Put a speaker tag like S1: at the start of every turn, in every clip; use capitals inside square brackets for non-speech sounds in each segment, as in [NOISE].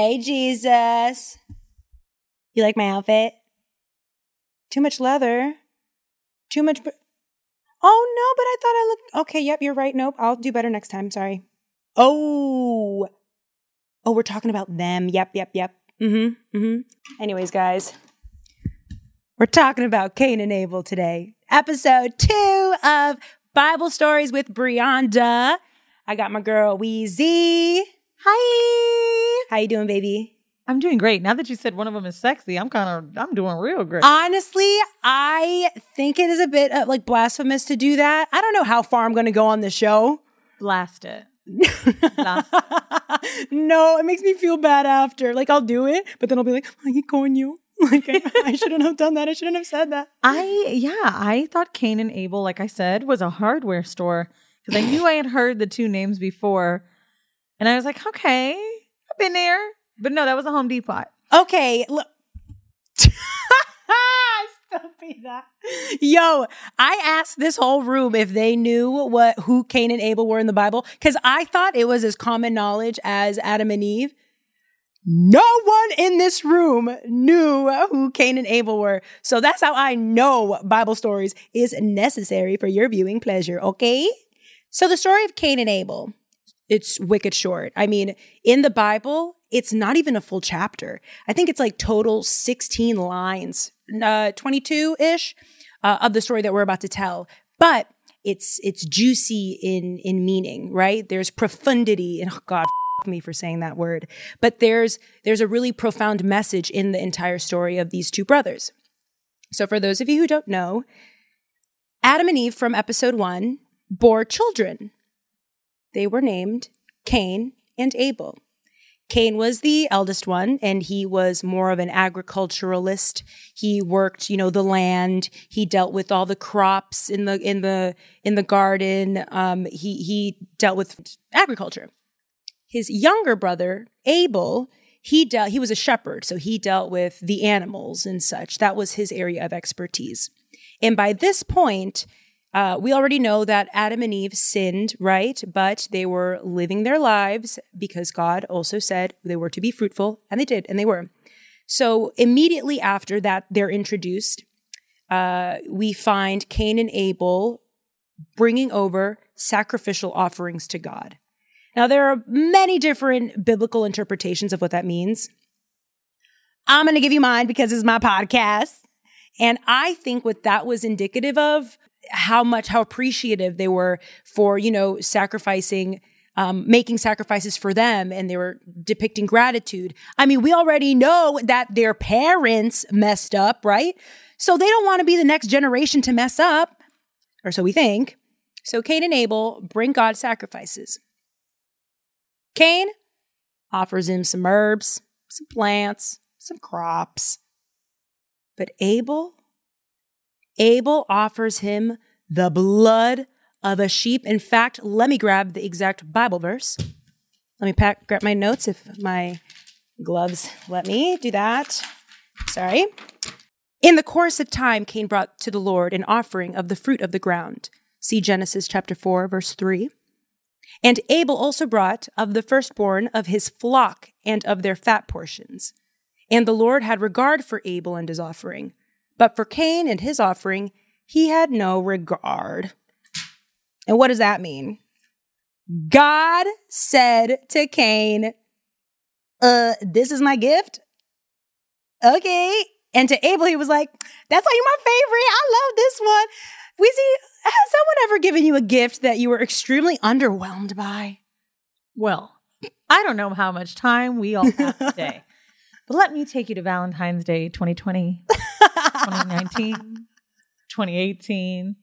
S1: Hey, Jesus. You like my outfit? Too much leather. Too much. Br- oh, no, but I thought I looked. Okay, yep, you're right. Nope, I'll do better next time. Sorry. Oh. Oh, we're talking about them. Yep, yep, yep. Mm hmm. Mm hmm. Anyways, guys, we're talking about Cain and Abel today. Episode two of Bible Stories with Brianda. I got my girl Wheezy.
S2: Hi.
S1: How you doing, baby?
S2: I'm doing great. Now that you said one of them is sexy, I'm kind of I'm doing real great.
S1: Honestly, I think it is a bit uh, like blasphemous to do that. I don't know how far I'm going to go on the show.
S2: Blast it. Blast. [LAUGHS]
S1: no, it makes me feel bad after. Like I'll do it, but then I'll be like, "Ay, coño." [LAUGHS] Like I, I shouldn't have done that. I shouldn't have said that.
S2: I yeah, I thought Cain and Abel, like I said, was a hardware store because I knew I had heard the two names before, and I was like, okay, I've been there, but no, that was a Home Depot.
S1: Okay, look. [LAUGHS] Stop me that. Yo, I asked this whole room if they knew what who Cain and Abel were in the Bible because I thought it was as common knowledge as Adam and Eve. No one in this room knew who Cain and Abel were. So that's how I know Bible stories is necessary for your viewing pleasure, okay? So the story of Cain and Abel, it's wicked short. I mean, in the Bible, it's not even a full chapter. I think it's like total 16 lines, uh, 22 ish uh, of the story that we're about to tell. But it's it's juicy in in meaning, right? There's profundity, and oh God, me for saying that word. But there's there's a really profound message in the entire story of these two brothers. So for those of you who don't know, Adam and Eve from episode one bore children. They were named Cain and Abel. Cain was the eldest one and he was more of an agriculturalist. He worked, you know, the land. He dealt with all the crops in the, in the, in the garden. Um, he, he dealt with agriculture. His younger brother, Abel, he dealt, he was a shepherd. So he dealt with the animals and such. That was his area of expertise. And by this point, uh, we already know that Adam and Eve sinned, right? But they were living their lives because God also said they were to be fruitful, and they did, and they were. So immediately after that, they're introduced. Uh, we find Cain and Abel bringing over sacrificial offerings to God. Now, there are many different biblical interpretations of what that means. I'm going to give you mine because it's my podcast. And I think what that was indicative of how much, how appreciative they were for, you know, sacrificing, um, making sacrifices for them and they were depicting gratitude. I mean, we already know that their parents messed up, right? So they don't want to be the next generation to mess up, or so we think. So Cain and Abel bring God sacrifices. Cain offers him some herbs, some plants, some crops. But Abel, Abel offers him the blood of a sheep. In fact, let me grab the exact Bible verse. Let me pack, grab my notes if my gloves let me do that. Sorry. In the course of time, Cain brought to the Lord an offering of the fruit of the ground. See Genesis chapter 4, verse 3. And Abel also brought of the firstborn of his flock and of their fat portions. And the Lord had regard for Abel and his offering. But for Cain and his offering, he had no regard. And what does that mean? God said to Cain, uh, this is my gift. Okay. And to Abel, he was like, that's why you're my favorite. I love this one. Weezy, has someone ever given you a gift that you were extremely underwhelmed by?
S2: Well, I don't know how much time we all have today, [LAUGHS] but let me take you to Valentine's Day 2020, 2019, [LAUGHS] 2018.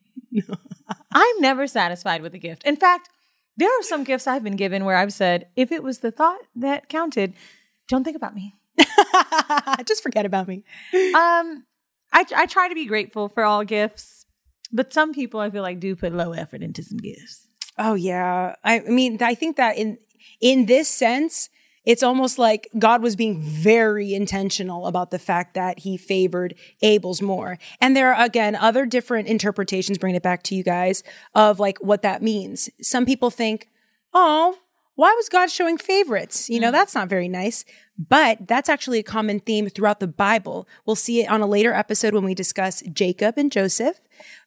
S2: I'm never satisfied with a gift. In fact, there are some gifts I've been given where I've said, if it was the thought that counted, don't think about me. [LAUGHS]
S1: Just forget about me.
S2: Um, I, I try to be grateful for all gifts, but some people I feel like do put low effort into some gifts.
S1: Oh yeah. I mean, I think that in in this sense, it's almost like God was being very intentional about the fact that he favored Abel's more. And there are again other different interpretations bring it back to you guys of like what that means. Some people think, "Oh, why was God showing favorites? You know, that's not very nice. But that's actually a common theme throughout the Bible. We'll see it on a later episode when we discuss Jacob and Joseph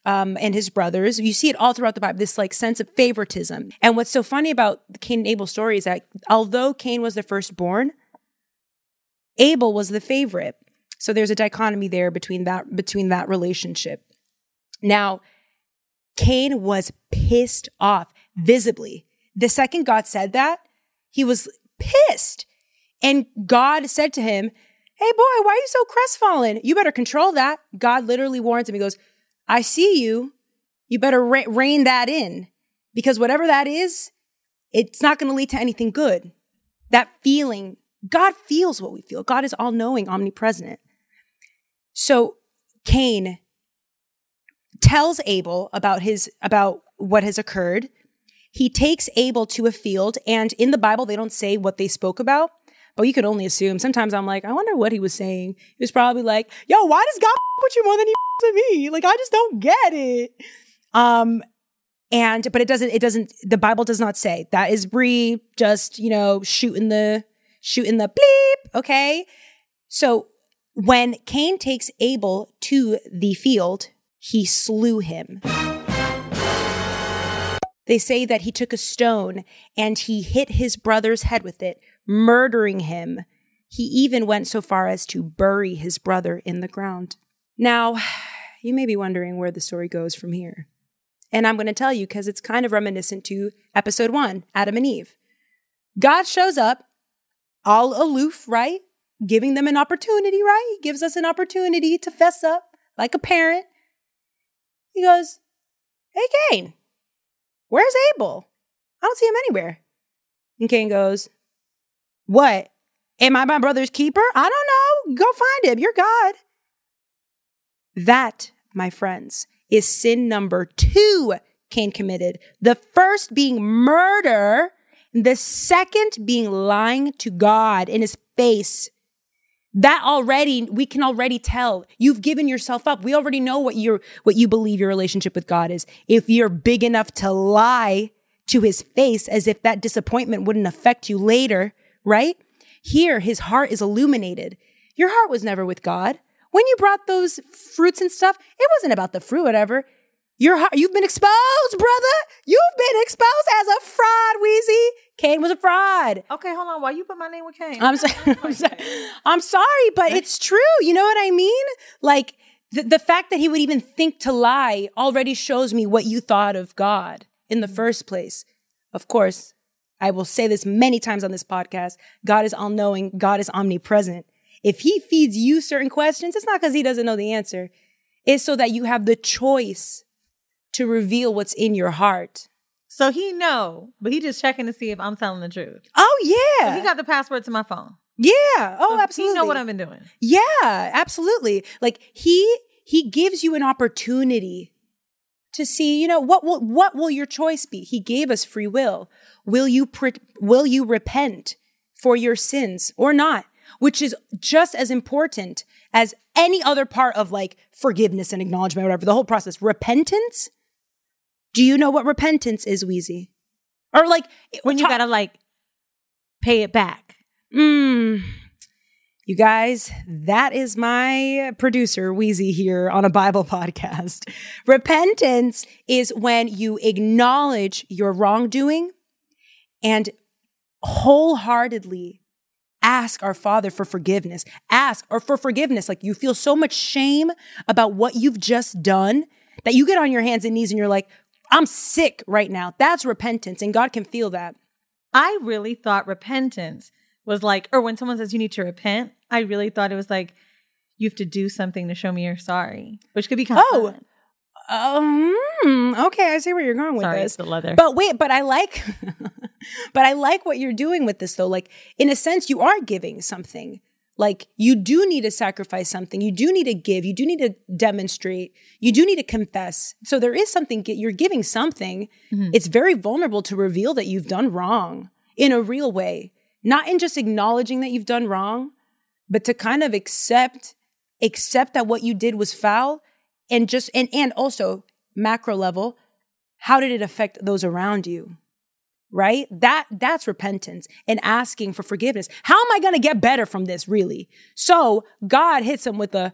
S1: um, and his brothers. You see it all throughout the Bible, this like sense of favoritism. And what's so funny about the Cain and Abel story is that although Cain was the firstborn, Abel was the favorite. So there's a dichotomy there between that between that relationship. Now, Cain was pissed off visibly. The second God said that, he was pissed. And God said to him, Hey, boy, why are you so crestfallen? You better control that. God literally warns him. He goes, I see you. You better re- rein that in because whatever that is, it's not going to lead to anything good. That feeling, God feels what we feel. God is all knowing, omnipresent. So Cain tells Abel about his, about what has occurred. He takes Abel to a field and in the Bible, they don't say what they spoke about but you could only assume. Sometimes I'm like, I wonder what he was saying. He was probably like, yo, why does God [LAUGHS] with you more than he [LAUGHS] with me? Like, I just don't get it. Um, and, but it doesn't, it doesn't, the Bible does not say that is Brie just, you know, shooting the, shooting the bleep. Okay. So when Cain takes Abel to the field, he slew him. They say that he took a stone and he hit his brother's head with it, murdering him. He even went so far as to bury his brother in the ground. Now, [SIGHS] you may be wondering where the story goes from here. And I'm going to tell you because it's kind of reminiscent to episode one Adam and Eve. God shows up, all aloof, right? Giving them an opportunity, right? He gives us an opportunity to fess up like a parent. He goes, Hey, Cain, where's Abel? I don't see him anywhere. And Cain goes, what? Am I my brother's keeper? I don't know. Go find him. You're God. That, my friends, is sin number two Cain committed. The first being murder, the second being lying to God in his face. That already, we can already tell. You've given yourself up. We already know what you what you believe your relationship with God is. If you're big enough to lie to his face as if that disappointment wouldn't affect you later, right? Here, his heart is illuminated. Your heart was never with God. When you brought those fruits and stuff, it wasn't about the fruit, whatever. Your heart, you've been exposed, brother. You've been exposed as a fraud, Weezy. Cain was a fraud.
S2: Okay, hold on. Why you put my name with Cain?
S1: I'm sorry. [LAUGHS] I'm sorry. I'm sorry, but it's true. You know what I mean? Like the, the fact that he would even think to lie already shows me what you thought of God in the mm-hmm. first place. Of course, I will say this many times on this podcast. God is all knowing. God is omnipresent. If he feeds you certain questions, it's not because he doesn't know the answer. It's so that you have the choice to reveal what's in your heart.
S2: So he know, but he just checking to see if I'm telling the truth.
S1: Oh yeah.
S2: So he got the password to my phone.
S1: Yeah. Oh,
S2: So
S1: absolutely.
S2: He know what I've been doing.
S1: Yeah, absolutely. Like he he gives you an opportunity to see, you know, what will what will your choice be? He gave us free will. Will you pre- will you repent for your sins or not? Which is just as important as any other part of like forgiveness and acknowledgement, whatever, the whole process. Repentance. Do you know what repentance is, Wheezy? Or like
S2: When you
S1: ta-
S2: gotta like pay it back.
S1: Mm. You guys, that is my producer, Wheezy, here on a Bible [LAUGHS] podcast. Repentance is when you acknowledge your wrongdoing and wholeheartedly ask our Father for forgiveness. Ask or for forgiveness. Like you feel so much shame about what you've just done that you get on your hands and knees and you're like, I'm sick right now. That's repentance, and God can feel that.
S2: I really thought repentance was like, or when someone says you need to repent, I really thought it was like you have to do something to show me you're sorry, which could be kind of
S1: Oh,
S2: fun.
S1: Um, okay, I see where you're going with
S2: sorry,
S1: this.
S2: the leather.
S1: But wait, but I like [LAUGHS] but I like what you're doing with this though. Like in a sense you are giving something. Like you do need to sacrifice something. You do need to give. You do need to demonstrate. You do need to confess. So there is something you're giving something.
S2: Mhm.
S1: It's very vulnerable to reveal that you've done wrong in a real way. Not in just acknowledging that you've done wrong, but to kind of accept accept that what you did was foul and just and and also macro level how did it affect those around you right? That that's repentance and asking for forgiveness. How am I going to get better from this really? So, God hits him with a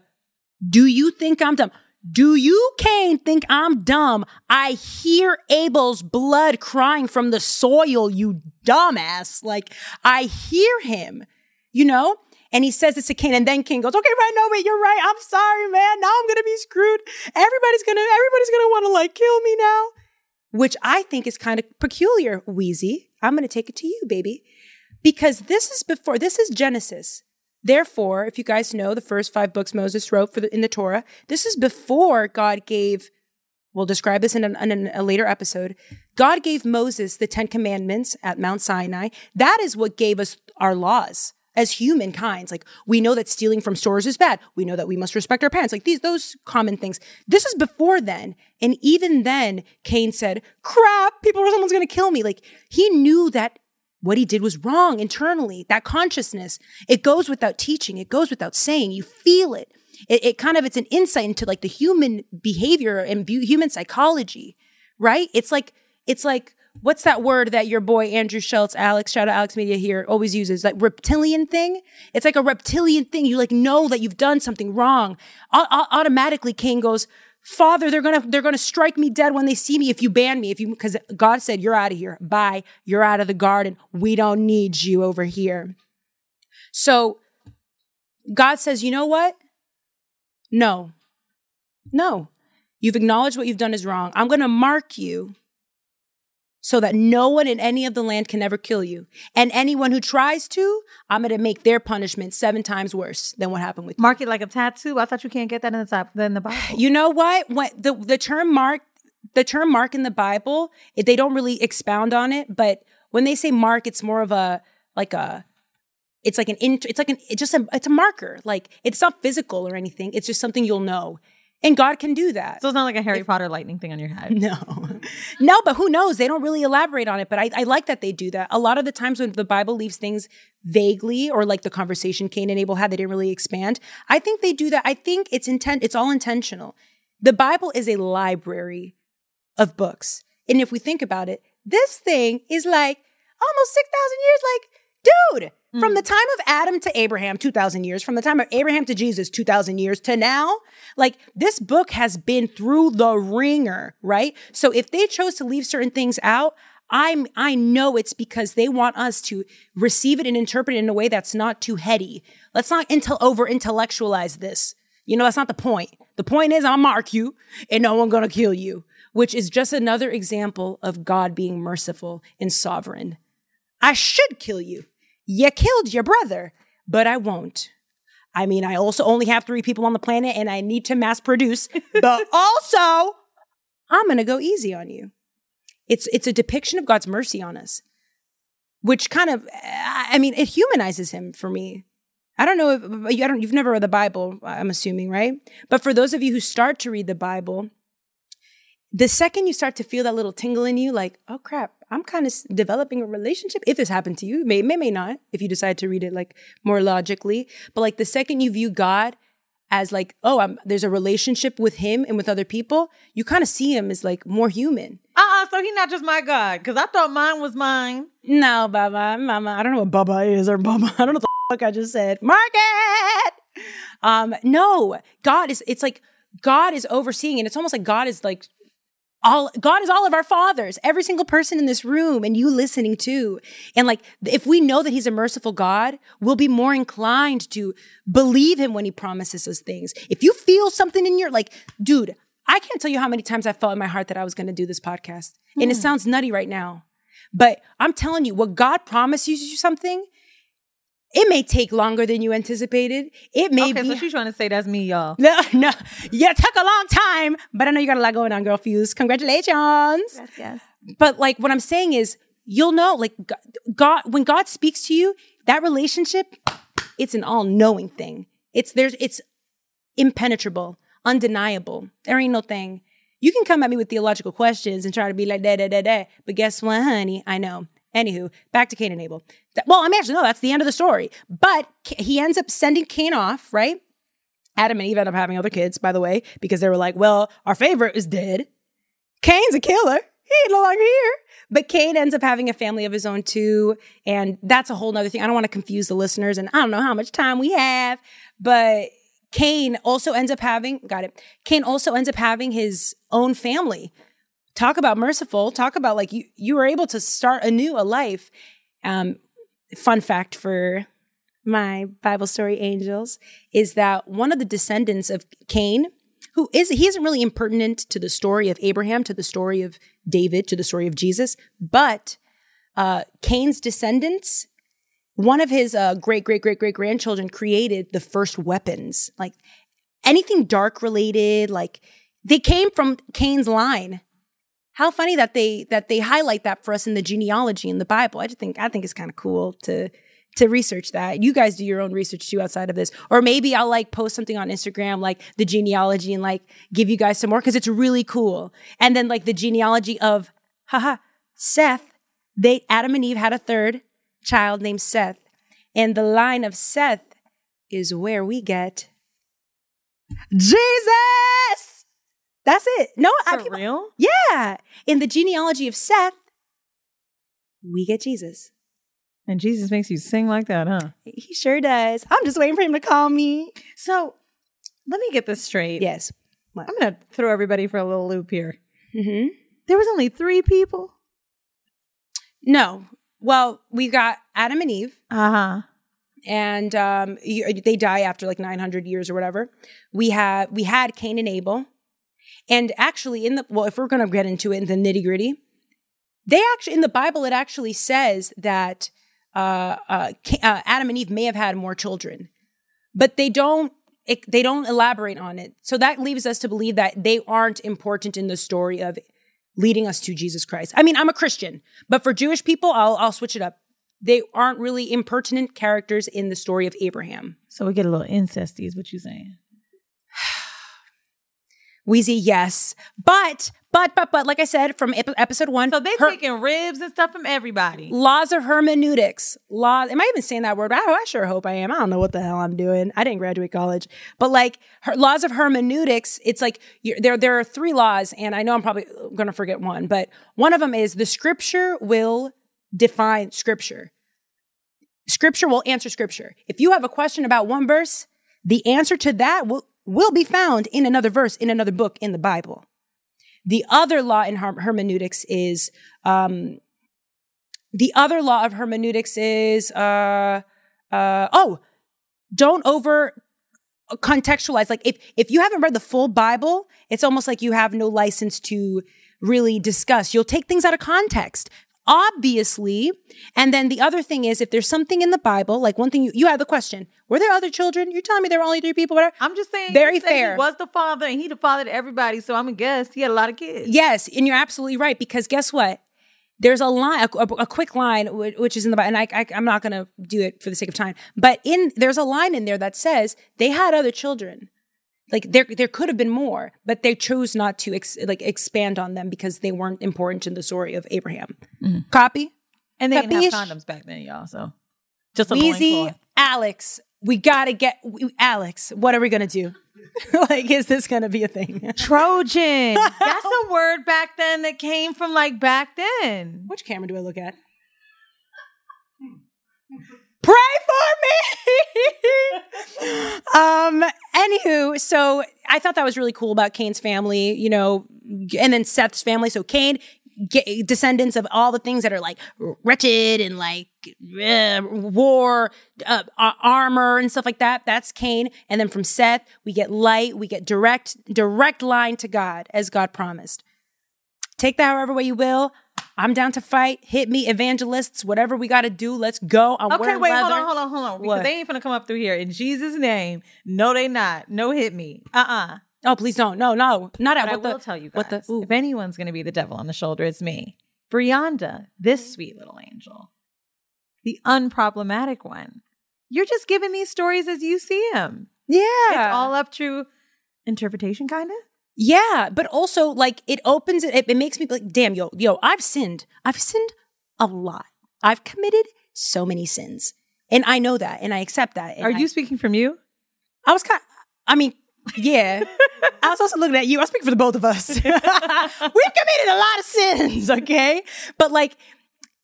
S1: do you think I'm dumb? Do you, Cain, think I'm dumb? I hear Abel's blood crying from the soil, you dumbass. Like, I hear him, you know? And he says this to Cain, and then Cain goes, okay, right, no, wait, you're right. I'm sorry, man. Now I'm gonna be screwed. Everybody's gonna, everybody's gonna wanna like kill me now. Which I think is kind of peculiar, Wheezy. I'm gonna take it to you, baby. Because this is before, this is Genesis. Therefore, if you guys know the first five books Moses wrote for the, in the Torah, this is before God gave. We'll describe this in, an, in a later episode. God gave Moses the Ten Commandments at Mount Sinai. That is what gave us our laws as humankind. Like we know that stealing from stores is bad. We know that we must respect our parents. Like these, those common things. This is before then. And even then, Cain said, crap, people, someone's going to kill me. Like he knew that what he did was wrong internally. That consciousness, it goes without teaching. It goes without saying. You feel it. It, it kind of, it's an insight into like the human behavior and bu- human psychology, right? It's like, it's like, what's that word that your boy Andrew Schulz, Alex, shout out Alex Media here, always uses? Like reptilian thing. It's like a reptilian thing. You like know that you've done something wrong. O- automatically, Cain goes, Father, they're gonna they're gonna strike me dead when they see me if you ban me. If you because God said you're out of here. Bye. You're out of the garden. We don't need you over here. So God says, you know what? No. No. You've acknowledged what you've done is wrong. I'm gonna mark you so that no one in any of the land can ever kill you. And anyone who tries to, I'm going to make their punishment seven times worse than what happened with you.
S2: Mark it like a tattoo. I thought you can't get that in the top in the Bible.
S1: You know what? What the the term mark the term mark in the Bible, it, they don't really expound on it, but when they say mark, it's more of a like a it's like an int, it's like an it's just a it's a marker. Like it's not physical or anything. It's just something you'll know. And God can do that.
S2: So it's not like a Harry if, Potter lightning thing on your head. [LAUGHS]
S1: No. no, but who knows? They don't really elaborate on it. But I, I, like that they do that. A lot of the times when the Bible leaves things vaguely or like the conversation Cain and Abel had, they didn't really expand. I think they do that. I think it's intent, it's all intentional. The Bible is a library of books. And if we think about it, this thing is like almost 6,000 years. Like, dude, Mm. From the time of Adam to Abraham, 2,000 years, from the time of Abraham to Jesus, 2,000 years to now, like this book has been through the ringer, right? So if they chose to leave certain things out, I'm, I know it's because they want us to receive it and interpret it in a way that's not too heady. Let's not intel- over intellectualize this. You know, that's not the point. The point is I'll mark you and no one's gonna kill you, which is just another example of God being merciful and sovereign. I should kill you you killed your brother, but I won't. I mean, I also only have three people on the planet and I need to mass produce, [LAUGHS] but also I'm going to go easy on you. It's, it's a depiction of God's mercy on us, which kind of, I mean, it humanizes him for me. I don't know if I don't, you've never read the Bible, I'm assuming, right? But for those of you who start to read the Bible, the second you start to feel that little tingle in you, like, oh crap, I'm kind of developing a relationship. If this happened to you, may, may, may not, if you decide to read it like more logically. But like the second you view God as like, oh, I'm, there's a relationship with him and with other people, you kind of see him as like more human.
S2: Uh-uh, so he's not just my God, because I thought mine was mine.
S1: No, Baba, Mama, I don't know what Baba is or Baba. [LAUGHS] I don't know what the fuck I just said. Market! Um, no, God is, it's like, God is overseeing, and it's almost like God is like all God is all of our fathers, every single person in this room, and you listening too. And like, if we know that He's a merciful God, we'll be more inclined to believe Him when He promises us things. If you feel something in your like, dude, I can't tell you how many times I felt in my heart that I was going to do this podcast, mm. and it hmm. sounds nutty right now, but I'm telling you, what God promises you something, it may take longer than you anticipated. It may
S2: okay,
S1: be.
S2: so she's trying to say that's me, y'all.
S1: No, no. Yeah, took a long time, but I know you got a lot going on, girl. Fuse. Congratulations.
S2: Yes, yes.
S1: But like what I'm saying is, you'll know, like God, when God speaks to you, that relationship, it's an all knowing thing. It's there's, it's impenetrable, undeniable. There ain't no thing. You can come at me with theological questions and try to be like da da da da, but guess what, honey? I know. Anywho, back to Cain and Abel. Well, I mean, actually, no, that's the end of the story. But he ends up sending Cain off, right? Adam and Eve end up having other kids, by the way, because they were like, well, our favorite is dead. Cain's a killer. he ain't no longer here. But Cain ends up having a family of his own too. And that's a whole nother thing. I don't want to confuse the listeners and I don't know how much time we have, but Cain also ends up having, got it. Cain also ends up having his own family. Talk about merciful. Talk about like you, you were able to start anew a life. Um, fun fact for my Bible story angels is that one of the descendants of Cain, who is he isn't really impertinent to the story of Abraham, to the story of David, to the story of Jesus, but uh, Cain's descendants, one of his uh, great great great great grandchildren created the first weapons, like anything dark related, like they came from Cain's line. How funny that they that they highlight that for us in the genealogy in the Bible. I just think I think it's kind of cool to to research that. You guys do your own research too outside of this. Or maybe I'll like post something on Instagram, like the genealogy and like give you guys some more because it's really cool. And then like the genealogy of, haha, Seth, they, Adam and Eve had a third child named Seth. And the line of Seth is where we get Jesus. That's it. No, I,
S2: For
S1: people-
S2: real?
S1: yeah. In the genealogy of Seth, we get Jesus.
S2: And Jesus makes you sing like that, huh?
S1: He sure does. I'm just waiting for him to call me.
S2: So let me get this straight.
S1: Yes.
S2: I'm going to throw everybody for a little loop here.
S1: Mm-hmm.
S2: There was only three people.
S1: No. Well, we got Adam and Eve,
S2: Uh huh.
S1: and um, you, they die after like 900 years or whatever. We have we had Cain and Abel, and actually in the well, if we're going to get into it in the nitty gritty, they actually in the Bible it actually says that uh, uh, uh, Adam and Eve may have had more children, but they don't. It, they don't elaborate on it, so that leaves us to believe that they aren't important in the story of leading us to Jesus Christ. I mean, I'm a Christian, but for Jewish people, I'll I'll switch it up. They aren't really impertinent characters in the story of Abraham.
S2: So we get a little incesty, is what you're saying.
S1: Wheezy, yes, but but but but like I said from ep- episode one,
S2: So they
S1: her-
S2: taking ribs and stuff from everybody.
S1: laws of hermeneutics. Law. Am I even saying that word? I, I sure hope I am. I don't know what the hell I'm doing. I didn't graduate college, but like her, laws of hermeneutics. It's like you're, there. There are three laws, and I know I'm probably going to forget one, but one of them is the scripture will define scripture. Scripture will answer scripture. If you have a question about one verse, the answer to that will will be found in another verse in another book in the Bible. The other law in her- hermeneutics is um, the other law of hermeneutics is uh uh oh don't over contextualize. Like if if you haven't read the full bible it's almost like you have no license to really discuss. You'll take things out of context obviously and then the other thing is if there's something in the bible like one thing you, you had the question were there other children you're telling me there were only three people whatever
S2: I'm just saying.
S1: Very fair.
S2: He was the father, and he the father to everybody. So I'm gonna guess he had a lot of kids.
S1: Yes, and you're absolutely right because guess what? There's a line, a, a- a quick line, which is in the Bible, and I, I, I'm not going to do it for the sake of time. But in there's a line in there that says they had other children. Like there, there could have been more, but they chose not to ex, like expand on them because they weren't important in the story of Abraham. Copy.
S2: And they didn't have condoms back then, y'all. So just a
S1: Weezy,
S2: loincloth.
S1: Alex, we gotta get we- Alex. What are we gonna do? [LAUGHS] like, is this gonna be a thing? [LAUGHS]
S2: Trojan. That's a [LAUGHS] word back then that came from like back then.
S1: Which camera do I look at? Pray for me. um. Anywho, so I thought that was really cool about Cain's family, you know, and then Seth's family. So Cain, ge- descendants of all the things that are like wretched and like uh, war, uh, armor and stuff like that. That's Cain. And then from Seth, we get light. We get direct, direct line to God as God promised. Take that however way you will. I'm down to fight. Hit me, evangelists. Whatever we got to do, let's go. I'm
S2: Okay, wait,
S1: leather.
S2: hold on, hold on, hold on. Because they ain't gonna come up through here in Jesus' name. No, they not. No, hit me. Uh uh
S1: Oh, please don't. No, no, not at
S2: But I
S1: what the.
S2: will tell you guys.
S1: what the- ooh.
S2: if anyone's gonna be the devil on the shoulder, it's me. Brianda, this sweet little angel, the unproblematic one. You're just giving these stories as you see them.
S1: yeah,
S2: It's all up to interpretation, kind of.
S1: Yeah, but also like it opens it. It makes me be like, damn, yo, yo, I've sinned. I've sinned a lot. I've committed so many sins, and I know that, and I accept that.
S2: Are
S1: I-
S2: you speaking from you?
S1: I was kind. I mean, Yeah. [LAUGHS] I was also looking at you. I speak for the both of us. [LAUGHS] We've committed a lot of sins, okay? But like,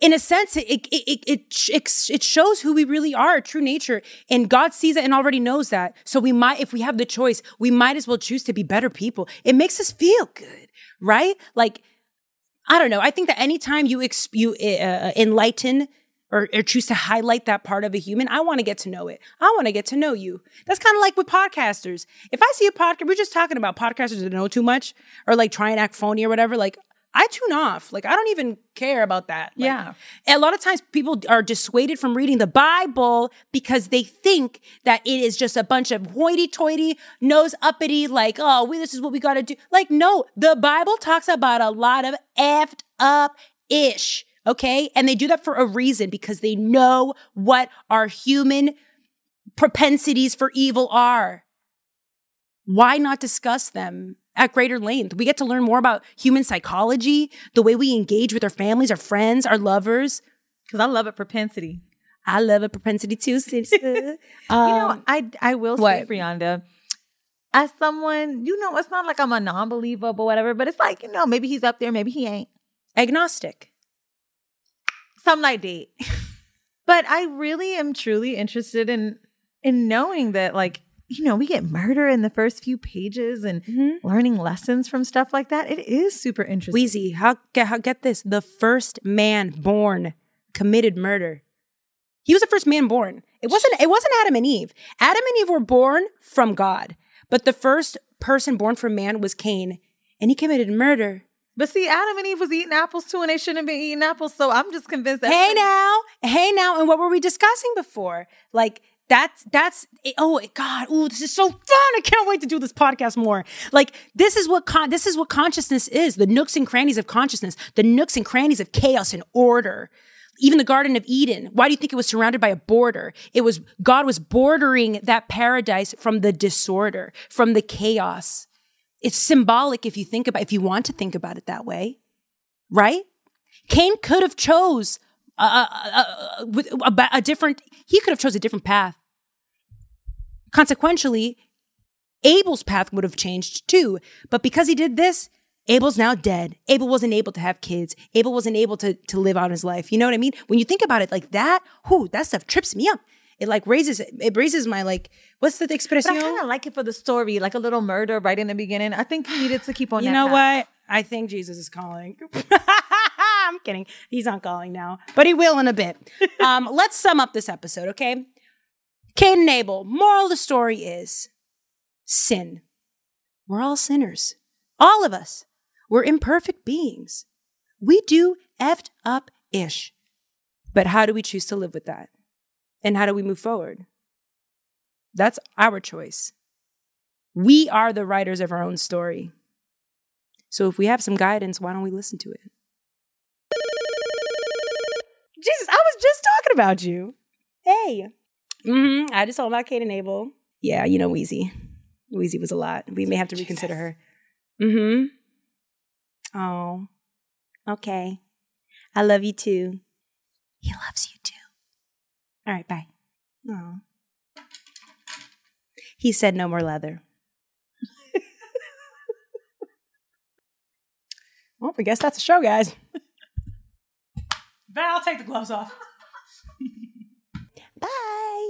S1: in a sense, it, it, it, it, it shows who we really are, true nature. And God sees it and already knows that. So we might, if we have the choice, we might as well choose to be better people. It makes us feel good, right? Like, I don't know. I think that anytime you, exp- you uh, enlighten or, or, choose to highlight that part of a human, I want to get to know it. I want to get to know you. That's kind of like with podcasters. If I see a podcast, we're just talking about podcasters that know too much or like try and act phony or whatever. Like I tune off. Like I don't even care about that. Like,
S2: yeah.
S1: A lot of times people are dissuaded from reading the Bible because they think that it is just a bunch of hoity-toity, nose uppity, like, oh, we, this is what we got to do. Like, no, the Bible talks about a lot of effed up ish. Okay. And they do that for a reason because they know what our human propensities for evil are. Why not discuss them? At greater length. We get to learn more about human psychology, the way we engage with our families, our friends, our lovers.
S2: Because I love a propensity.
S1: I love a propensity too, sister.
S2: um, [LAUGHS] you know, I I will what? say, Brianda, as someone, you know, it's not like I'm a non-believer or whatever, but it's like, you know, maybe he's up there, maybe he ain't.
S1: Agnostic.
S2: Some like that. [LAUGHS] but I really am truly interested in in knowing that like you know, we get murder in the first few pages and mm-hmm. learning lessons from stuff like that. It is super interesting.
S1: Weezy, how get how get this? The first man born committed murder. He was the first man born. It wasn't it wasn't Adam and Eve. Adam and Eve were born from God, but the first person born from man was Cain, and he committed murder.
S2: But see, Adam and Eve was eating apples too, and they shouldn't have been eating apples. So I'm just convinced that.
S1: Hey now, hey now, and what were we discussing before? Like that's that's oh god oh this is so fun. I can't wait to do this podcast more. Like this is what con- this is what consciousness is the nooks and crannies of consciousness the nooks and crannies of chaos and order. Even the garden of eden why do you think it was surrounded by a border? It was god was bordering that paradise from the disorder from the chaos. It's symbolic if you think about if you want to think about it that way right? Cain could have chose uh, uh, uh, with a, a different, he could have chose a different path. Consequentially, Abel's path would have changed too. But because he did this, Abel's now dead. Abel wasn't able to have kids. Abel wasn't able to, to live out his life. You know what I mean? When you think about it like that, whoo, that stuff trips me up. It like raises it raises my like what's the expression?
S2: But I kind of like it for the story, like a little murder right in the beginning. I think he needed to keep on.
S1: You know path. what? I think Jesus is calling. [LAUGHS] [LAUGHS] Kidding. He's not calling now, but he will in a bit. [LAUGHS] Um, let's sum up this episode, okay? Cain and Abel. Moral of the story is sin. We're all sinners. All of us. We're imperfect beings. We do effed up ish. But how do we choose to live with that? And how do we move forward? That's our choice. We are the writers of our own story. So if we have some guidance, why don't we listen to it? Jesus, I was just talking about you. Hey. Mm-hmm. I just told about Kate and Abel. Yeah, you know Weezy. Weezy was a lot. We may have to reconsider her. Mm-hmm. Oh. Okay. I love you too. He loves you too. All right, bye. Oh. He said no more leather. [LAUGHS] well, I guess that's a show, guys. [LAUGHS]
S2: I'll take the gloves off. [LAUGHS] [LAUGHS]
S1: Bye.